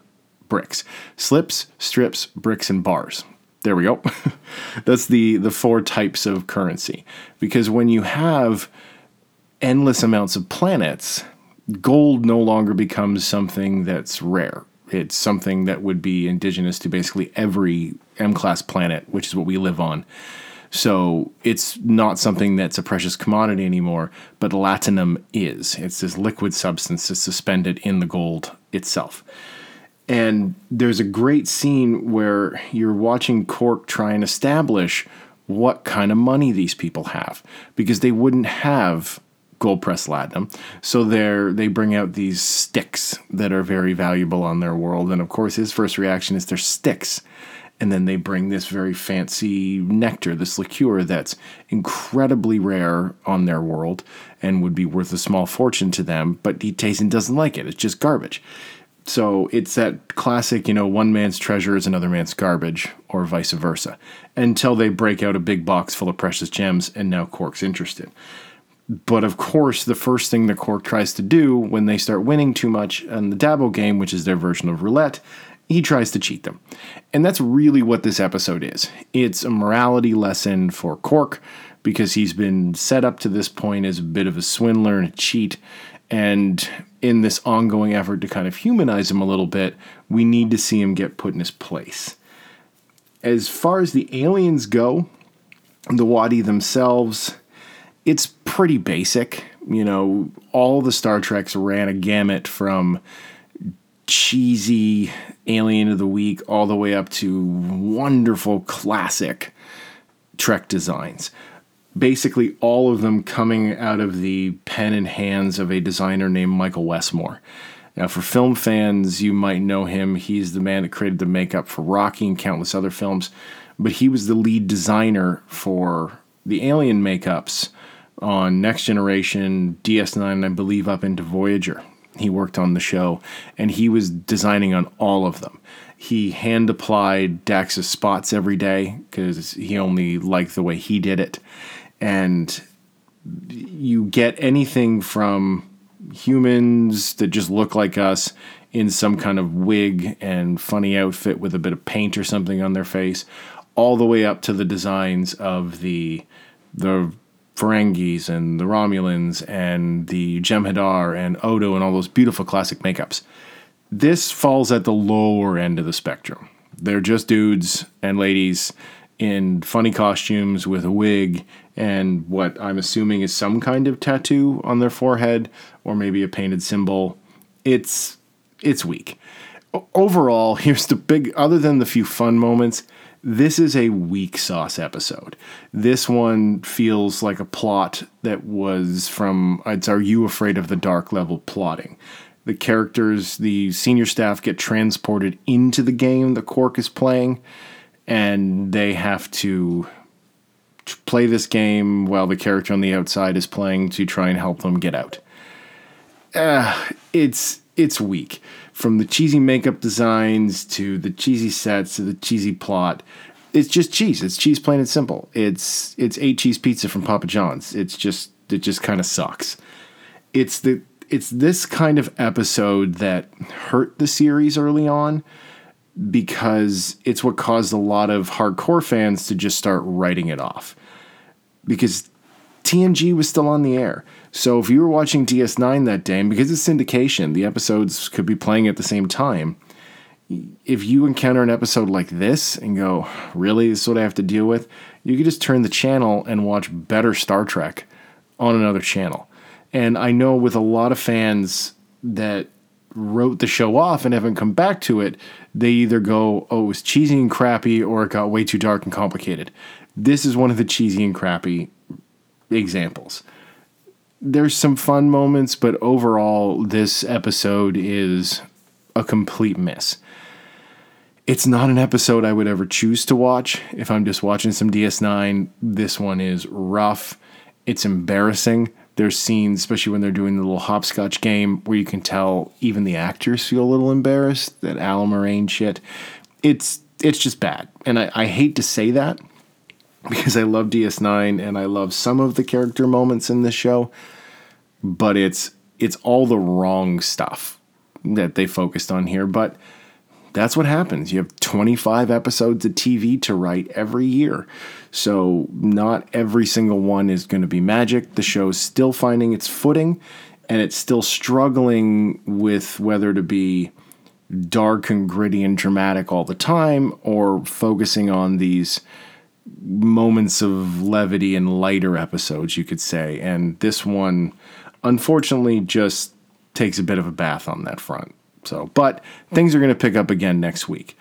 bricks, slips, strips, bricks, and bars. There we go. That's the the four types of currency. Because when you have endless amounts of planets, gold no longer becomes something that's rare. It's something that would be indigenous to basically every M class planet, which is what we live on. So it's not something that's a precious commodity anymore, but latinum is. It's this liquid substance that's suspended in the gold itself. And there's a great scene where you're watching Quark try and establish what kind of money these people have because they wouldn't have gold press latinum. So they they bring out these sticks that are very valuable on their world. And of course, his first reaction is they're sticks. And then they bring this very fancy nectar, this liqueur that's incredibly rare on their world and would be worth a small fortune to them. But he tastes and doesn't like it. It's just garbage. So it's that classic, you know, one man's treasure is another man's garbage, or vice versa, until they break out a big box full of precious gems and now Quark's interested. But of course, the first thing the Quark tries to do when they start winning too much in the Dabo game, which is their version of roulette, he tries to cheat them. And that's really what this episode is. It's a morality lesson for Quark because he's been set up to this point as a bit of a swindler and a cheat. And in this ongoing effort to kind of humanize him a little bit, we need to see him get put in his place. As far as the aliens go, the Wadi themselves, it's pretty basic. You know, all the Star Treks ran a gamut from cheesy Alien of the Week all the way up to wonderful classic Trek designs basically all of them coming out of the pen and hands of a designer named Michael Westmore. Now, for film fans, you might know him. He's the man that created the makeup for Rocky and countless other films, but he was the lead designer for the alien makeups on Next Generation, DS9, and I believe up into Voyager. He worked on the show, and he was designing on all of them. He hand applied Dax's spots every day because he only liked the way he did it and you get anything from humans that just look like us in some kind of wig and funny outfit with a bit of paint or something on their face, all the way up to the designs of the the Ferengis and the Romulans and the Jem'Hadar and Odo and all those beautiful classic makeups. This falls at the lower end of the spectrum. They're just dudes and ladies in funny costumes with a wig and what I'm assuming is some kind of tattoo on their forehead or maybe a painted symbol. It's it's weak. overall, here's the big, other than the few fun moments, this is a weak sauce episode. This one feels like a plot that was from, it's Are You Afraid of the Dark level plotting. The characters, the senior staff get transported into the game the Quark is playing, and they have to play this game while the character on the outside is playing to try and help them get out. Uh, it's it's weak from the cheesy makeup designs to the cheesy sets to the cheesy plot. It's just cheese. It's cheese plain and simple. It's it's eight cheese pizza from Papa John's. It's just it just kind of sucks. It's the it's this kind of episode that hurt the series early on because it's what caused a lot of hardcore fans to just start writing it off. Because TNG was still on the air. So if you were watching DS9 that day, and because it's syndication, the episodes could be playing at the same time. If you encounter an episode like this and go, really, this is what I have to deal with, you could just turn the channel and watch better Star Trek on another channel. And I know with a lot of fans that wrote the show off and haven't come back to it, they either go, oh, it was cheesy and crappy, or it got way too dark and complicated. This is one of the cheesy and crappy examples. There's some fun moments, but overall, this episode is a complete miss. It's not an episode I would ever choose to watch if I'm just watching some DS9. This one is rough. It's embarrassing. There's scenes, especially when they're doing the little hopscotch game, where you can tell even the actors feel a little embarrassed. That Alan Moraine shit. It's it's just bad, and I, I hate to say that because I love DS9 and I love some of the character moments in this show, but it's it's all the wrong stuff that they focused on here. But that's what happens. You have 25 episodes of TV to write every year. So, not every single one is going to be magic. The show's still finding its footing and it's still struggling with whether to be dark and gritty and dramatic all the time or focusing on these moments of levity and lighter episodes, you could say. And this one, unfortunately, just takes a bit of a bath on that front. So, but things are going to pick up again next week.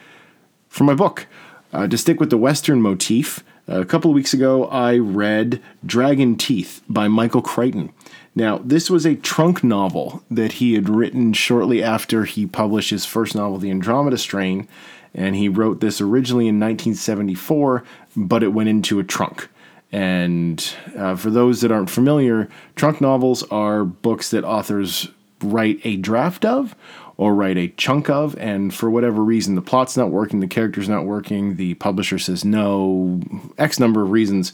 For my book, uh, to stick with the Western motif, a couple of weeks ago I read Dragon Teeth by Michael Crichton. Now, this was a trunk novel that he had written shortly after he published his first novel, The Andromeda Strain, and he wrote this originally in 1974, but it went into a trunk. And uh, for those that aren't familiar, trunk novels are books that authors write a draft of or write a chunk of, and for whatever reason, the plot's not working, the character's not working, the publisher says no, X number of reasons,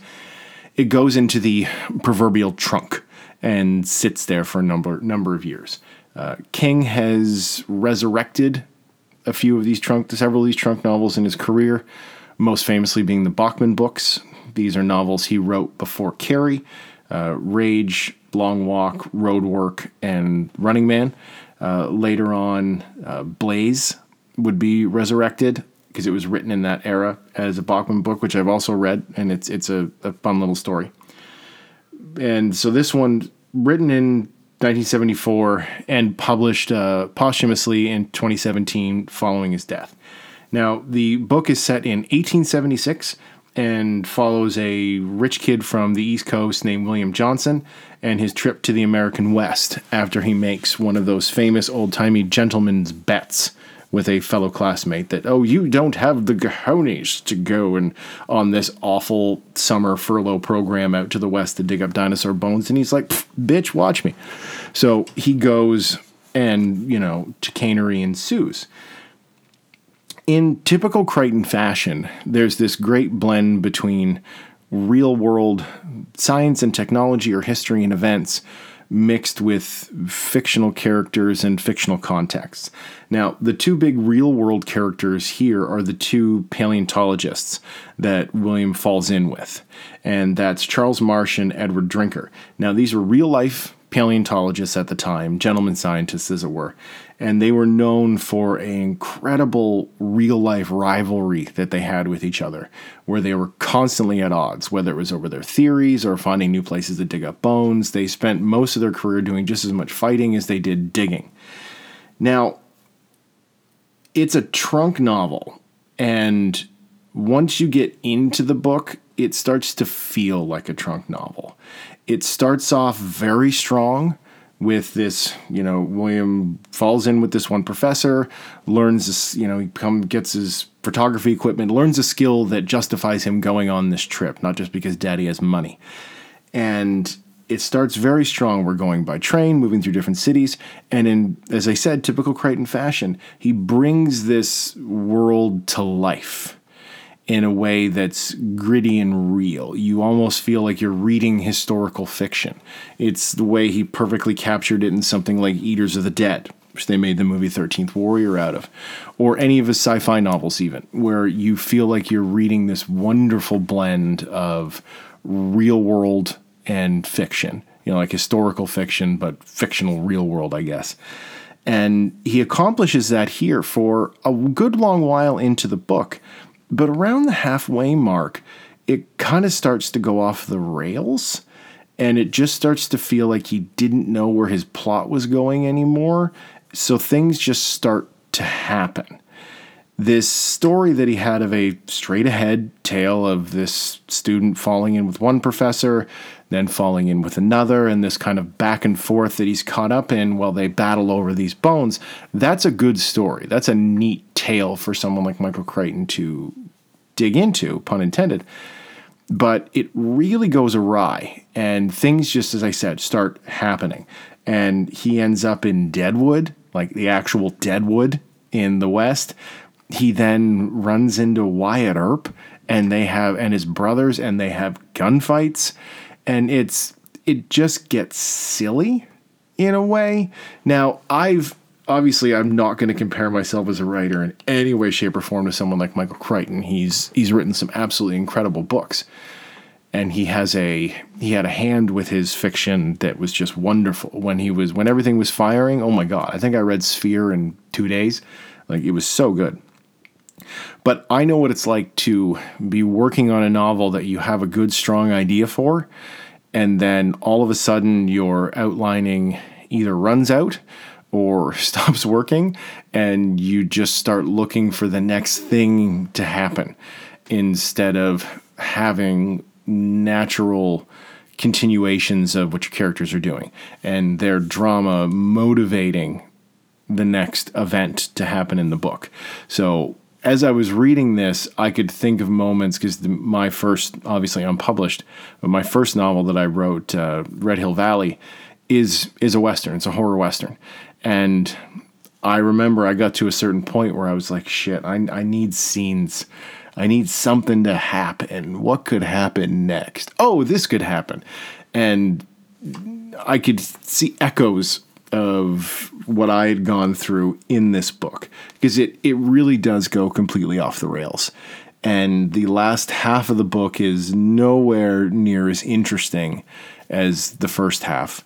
it goes into the proverbial trunk and sits there for a number number of years. Uh, King has resurrected a few of these trunk, several of these trunk novels in his career, most famously being the Bachman books. These are novels he wrote before Carrie, uh, Rage, Long Walk, Road Work, and Running Man. Uh, later on, uh, Blaze would be resurrected because it was written in that era as a Bachman book, which I've also read, and it's it's a, a fun little story. And so this one, written in 1974 and published uh, posthumously in 2017 following his death. Now, the book is set in 1876 and follows a rich kid from the East Coast named William Johnson and his trip to the American West after he makes one of those famous old timey gentleman's bets with a fellow classmate that, oh, you don't have the cojones to go and on this awful summer furlough program out to the West to dig up dinosaur bones. And he's like, bitch, watch me. So he goes and, you know, chicanery ensues. In typical Crichton fashion, there's this great blend between real world science and technology or history and events mixed with fictional characters and fictional contexts. Now, the two big real world characters here are the two paleontologists that William falls in with, and that's Charles Marsh and Edward Drinker. Now, these were real life paleontologists at the time, gentlemen scientists, as it were, and they were known for an incredible real life rivalry that they had with each other, where they were constantly at odds, whether it was over their theories or finding new places to dig up bones. They spent most of their career doing just as much fighting as they did digging. Now, it's a trunk novel. And once you get into the book, it starts to feel like a trunk novel. It starts off very strong with this, you know, William falls in with this one professor, learns this, you know, he come gets his photography equipment, learns a skill that justifies him going on this trip, not just because daddy has money. And it starts very strong. We're going by train, moving through different cities, and in as I said, typical Crichton fashion, he brings this world to life in a way that's gritty and real. You almost feel like you're reading historical fiction. It's the way he perfectly captured it in something like Eaters of the Dead, which they made the movie 13th Warrior out of, or any of his sci fi novels, even, where you feel like you're reading this wonderful blend of real world and fiction. You know, like historical fiction, but fictional real world, I guess. And he accomplishes that here for a good long while into the book but around the halfway mark, it kind of starts to go off the rails and it just starts to feel like he didn't know where his plot was going anymore. So things just start to happen. This story that he had of a straight ahead tale of this student falling in with one professor, then falling in with another, and this kind of back and forth that he's caught up in while they battle over these bones, that's a good story. That's a neat tale for someone like Michael Crichton to dig into, pun intended. But it really goes awry, and things just as I said start happening. And he ends up in Deadwood, like the actual Deadwood in the West. He then runs into Wyatt Earp, and they have and his brothers, and they have gunfights, and it's it just gets silly in a way. Now I've obviously I'm not going to compare myself as a writer in any way, shape, or form to someone like Michael Crichton. He's he's written some absolutely incredible books, and he has a he had a hand with his fiction that was just wonderful. When he was when everything was firing, oh my god! I think I read Sphere in two days. Like it was so good. But I know what it's like to be working on a novel that you have a good, strong idea for, and then all of a sudden your outlining either runs out or stops working and you just start looking for the next thing to happen instead of having natural continuations of what your characters are doing and their drama motivating the next event to happen in the book. So as I was reading this, I could think of moments because my first, obviously unpublished, but my first novel that I wrote, uh, Red Hill Valley, is is a western. It's a horror western, and I remember I got to a certain point where I was like, shit, I, I need scenes. I need something to happen. What could happen next? Oh, this could happen. And I could see echoes of what I had gone through in this book because it, it really does go completely off the rails. And the last half of the book is nowhere near as interesting as the first half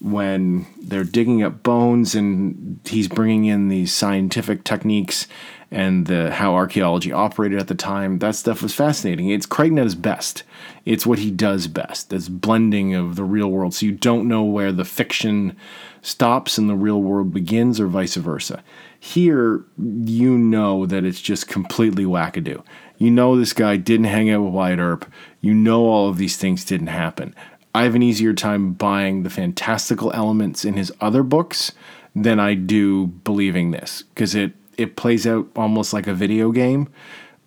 when they're digging up bones and he's bringing in these scientific techniques and the, how archaeology operated at the time. That stuff was fascinating. It's Crichton at his best. It's what he does best. This blending of the real world. So you don't know where the fiction stops and the real world begins, or vice versa. Here, you know that it's just completely wackadoo. You know this guy didn't hang out with Wyatt Earp. You know all of these things didn't happen. I have an easier time buying the fantastical elements in his other books than I do believing this because it it plays out almost like a video game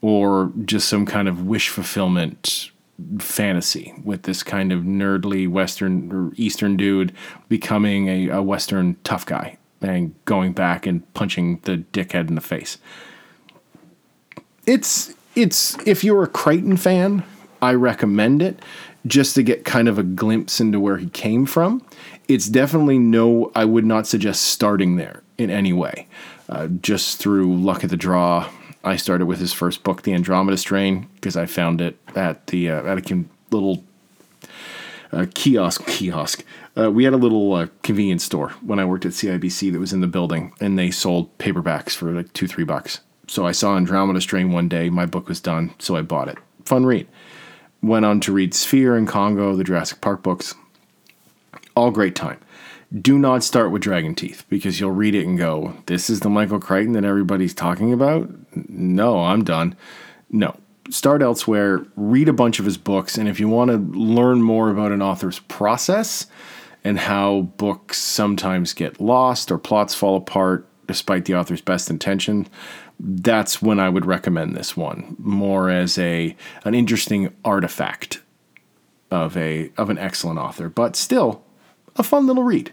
or just some kind of wish fulfillment fantasy with this kind of nerdly western or eastern dude becoming a, a western tough guy and going back and punching the dickhead in the face. It's it's if you're a Crichton fan, I recommend it just to get kind of a glimpse into where he came from. It's definitely no, I would not suggest starting there in any way. Uh, just through luck of the draw, I started with his first book, The Andromeda Strain, because I found it at the uh, at a little uh, kiosk. Kiosk. Uh, we had a little uh, convenience store when I worked at CIBC that was in the building, and they sold paperbacks for like two, three bucks. So I saw Andromeda Strain one day. My book was done, so I bought it. Fun read. Went on to read Sphere and Congo, the Jurassic Park books. All great time. Do not start with Dragon Teeth because you'll read it and go, This is the Michael Crichton that everybody's talking about? No, I'm done. No. Start elsewhere, read a bunch of his books, and if you want to learn more about an author's process and how books sometimes get lost or plots fall apart despite the author's best intention, that's when I would recommend this one more as a an interesting artifact of a of an excellent author, but still a fun little read.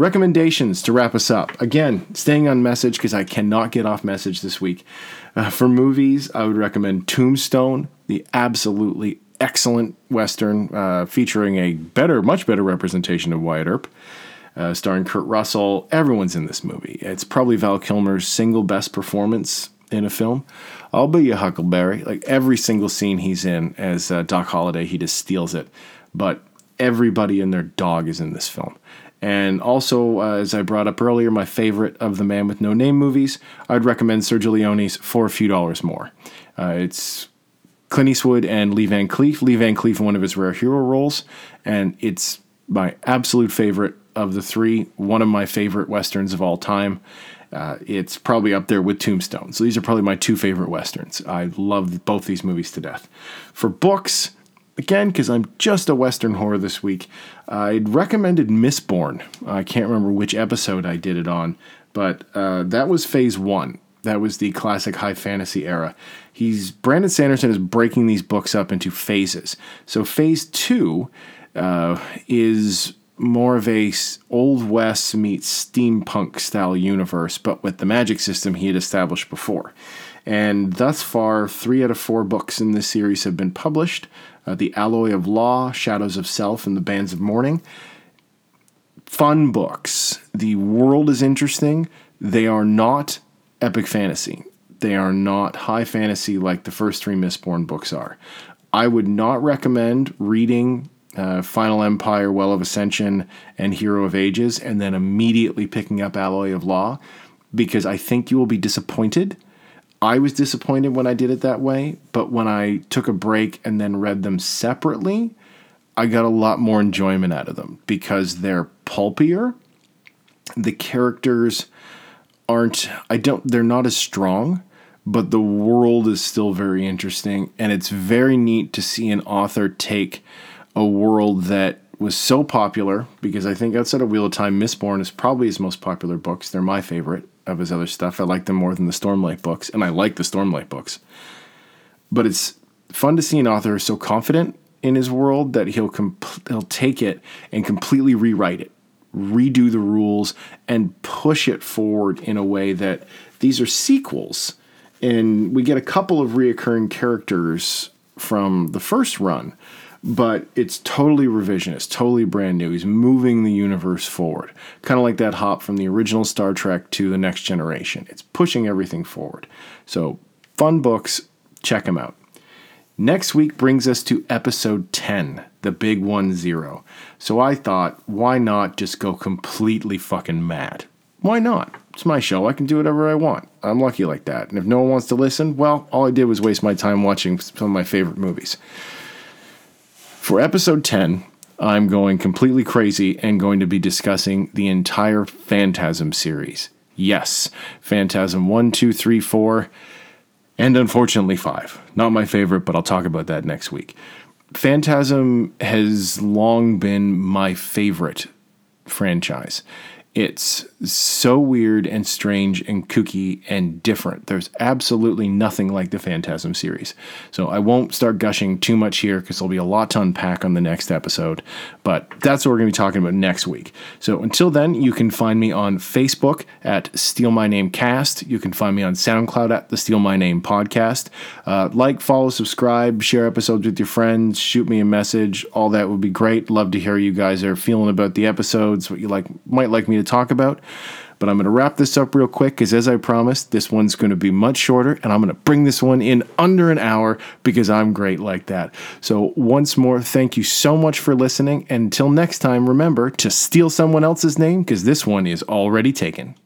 Recommendations to wrap us up. Again, staying on message because I cannot get off message this week. Uh, for movies, I would recommend Tombstone, the absolutely excellent Western uh, featuring a better, much better representation of Wyatt Earp. Uh, starring Kurt Russell. Everyone's in this movie. It's probably Val Kilmer's single best performance in a film. I'll be a Huckleberry. Like every single scene he's in as uh, Doc Holliday, he just steals it. But everybody and their dog is in this film. And also, uh, as I brought up earlier, my favorite of the Man with No Name movies, I'd recommend Sergio Leone's For a Few Dollars More. Uh, it's Clint Eastwood and Lee Van Cleef. Lee Van Cleef in one of his rare hero roles, and it's my absolute favorite of the three. One of my favorite westerns of all time. Uh, it's probably up there with Tombstone. So these are probably my two favorite westerns. I love both these movies to death. For books, again, because I'm just a western horror this week, I'd recommended Mistborn. I can't remember which episode I did it on, but uh, that was phase one. That was the classic high fantasy era. He's Brandon Sanderson is breaking these books up into phases. So phase two uh, is more of a old west meets steampunk style universe, but with the magic system he had established before. And thus far, three out of four books in this series have been published: uh, "The Alloy of Law," "Shadows of Self," and "The Bands of Mourning." Fun books. The world is interesting. They are not epic fantasy. They are not high fantasy like the first three Mistborn books are. I would not recommend reading uh, Final Empire, Well of Ascension, and Hero of Ages, and then immediately picking up Alloy of Law, because I think you will be disappointed. I was disappointed when I did it that way, but when I took a break and then read them separately, I got a lot more enjoyment out of them because they're pulpier. The characters aren't, I don't, they're not as strong, but the world is still very interesting. And it's very neat to see an author take a world that was so popular because I think outside of Wheel of Time, Mistborn is probably his most popular books. They're my favorite of his other stuff. I like them more than the Stormlight books, and I like the Stormlight books. But it's fun to see an author so confident in his world that he'll comp- he'll take it and completely rewrite it, redo the rules, and push it forward in a way that these are sequels, and we get a couple of reoccurring characters from the first run but it's totally revisionist, totally brand new. He's moving the universe forward, kind of like that hop from the original Star Trek to the next generation. It's pushing everything forward. So, fun books, check them out. Next week brings us to episode 10, the big one zero. So I thought, why not just go completely fucking mad? Why not? It's my show. I can do whatever I want. I'm lucky like that. And if no one wants to listen, well, all I did was waste my time watching some of my favorite movies. For episode 10, I'm going completely crazy and going to be discussing the entire Phantasm series. Yes, Phantasm 1, 2, 3, 4, and unfortunately 5. Not my favorite, but I'll talk about that next week. Phantasm has long been my favorite franchise. It's so weird and strange and kooky and different. There's absolutely nothing like the Phantasm series. So I won't start gushing too much here because there'll be a lot to unpack on the next episode. But that's what we're going to be talking about next week. So until then, you can find me on Facebook at Steal My Name Cast. You can find me on SoundCloud at the Steal My Name Podcast. Uh, like, follow, subscribe, share episodes with your friends, shoot me a message. All that would be great. Love to hear you guys are feeling about the episodes, what you like might like me to talk about. But I'm going to wrap this up real quick because, as I promised, this one's going to be much shorter, and I'm going to bring this one in under an hour because I'm great like that. So, once more, thank you so much for listening. And until next time, remember to steal someone else's name because this one is already taken.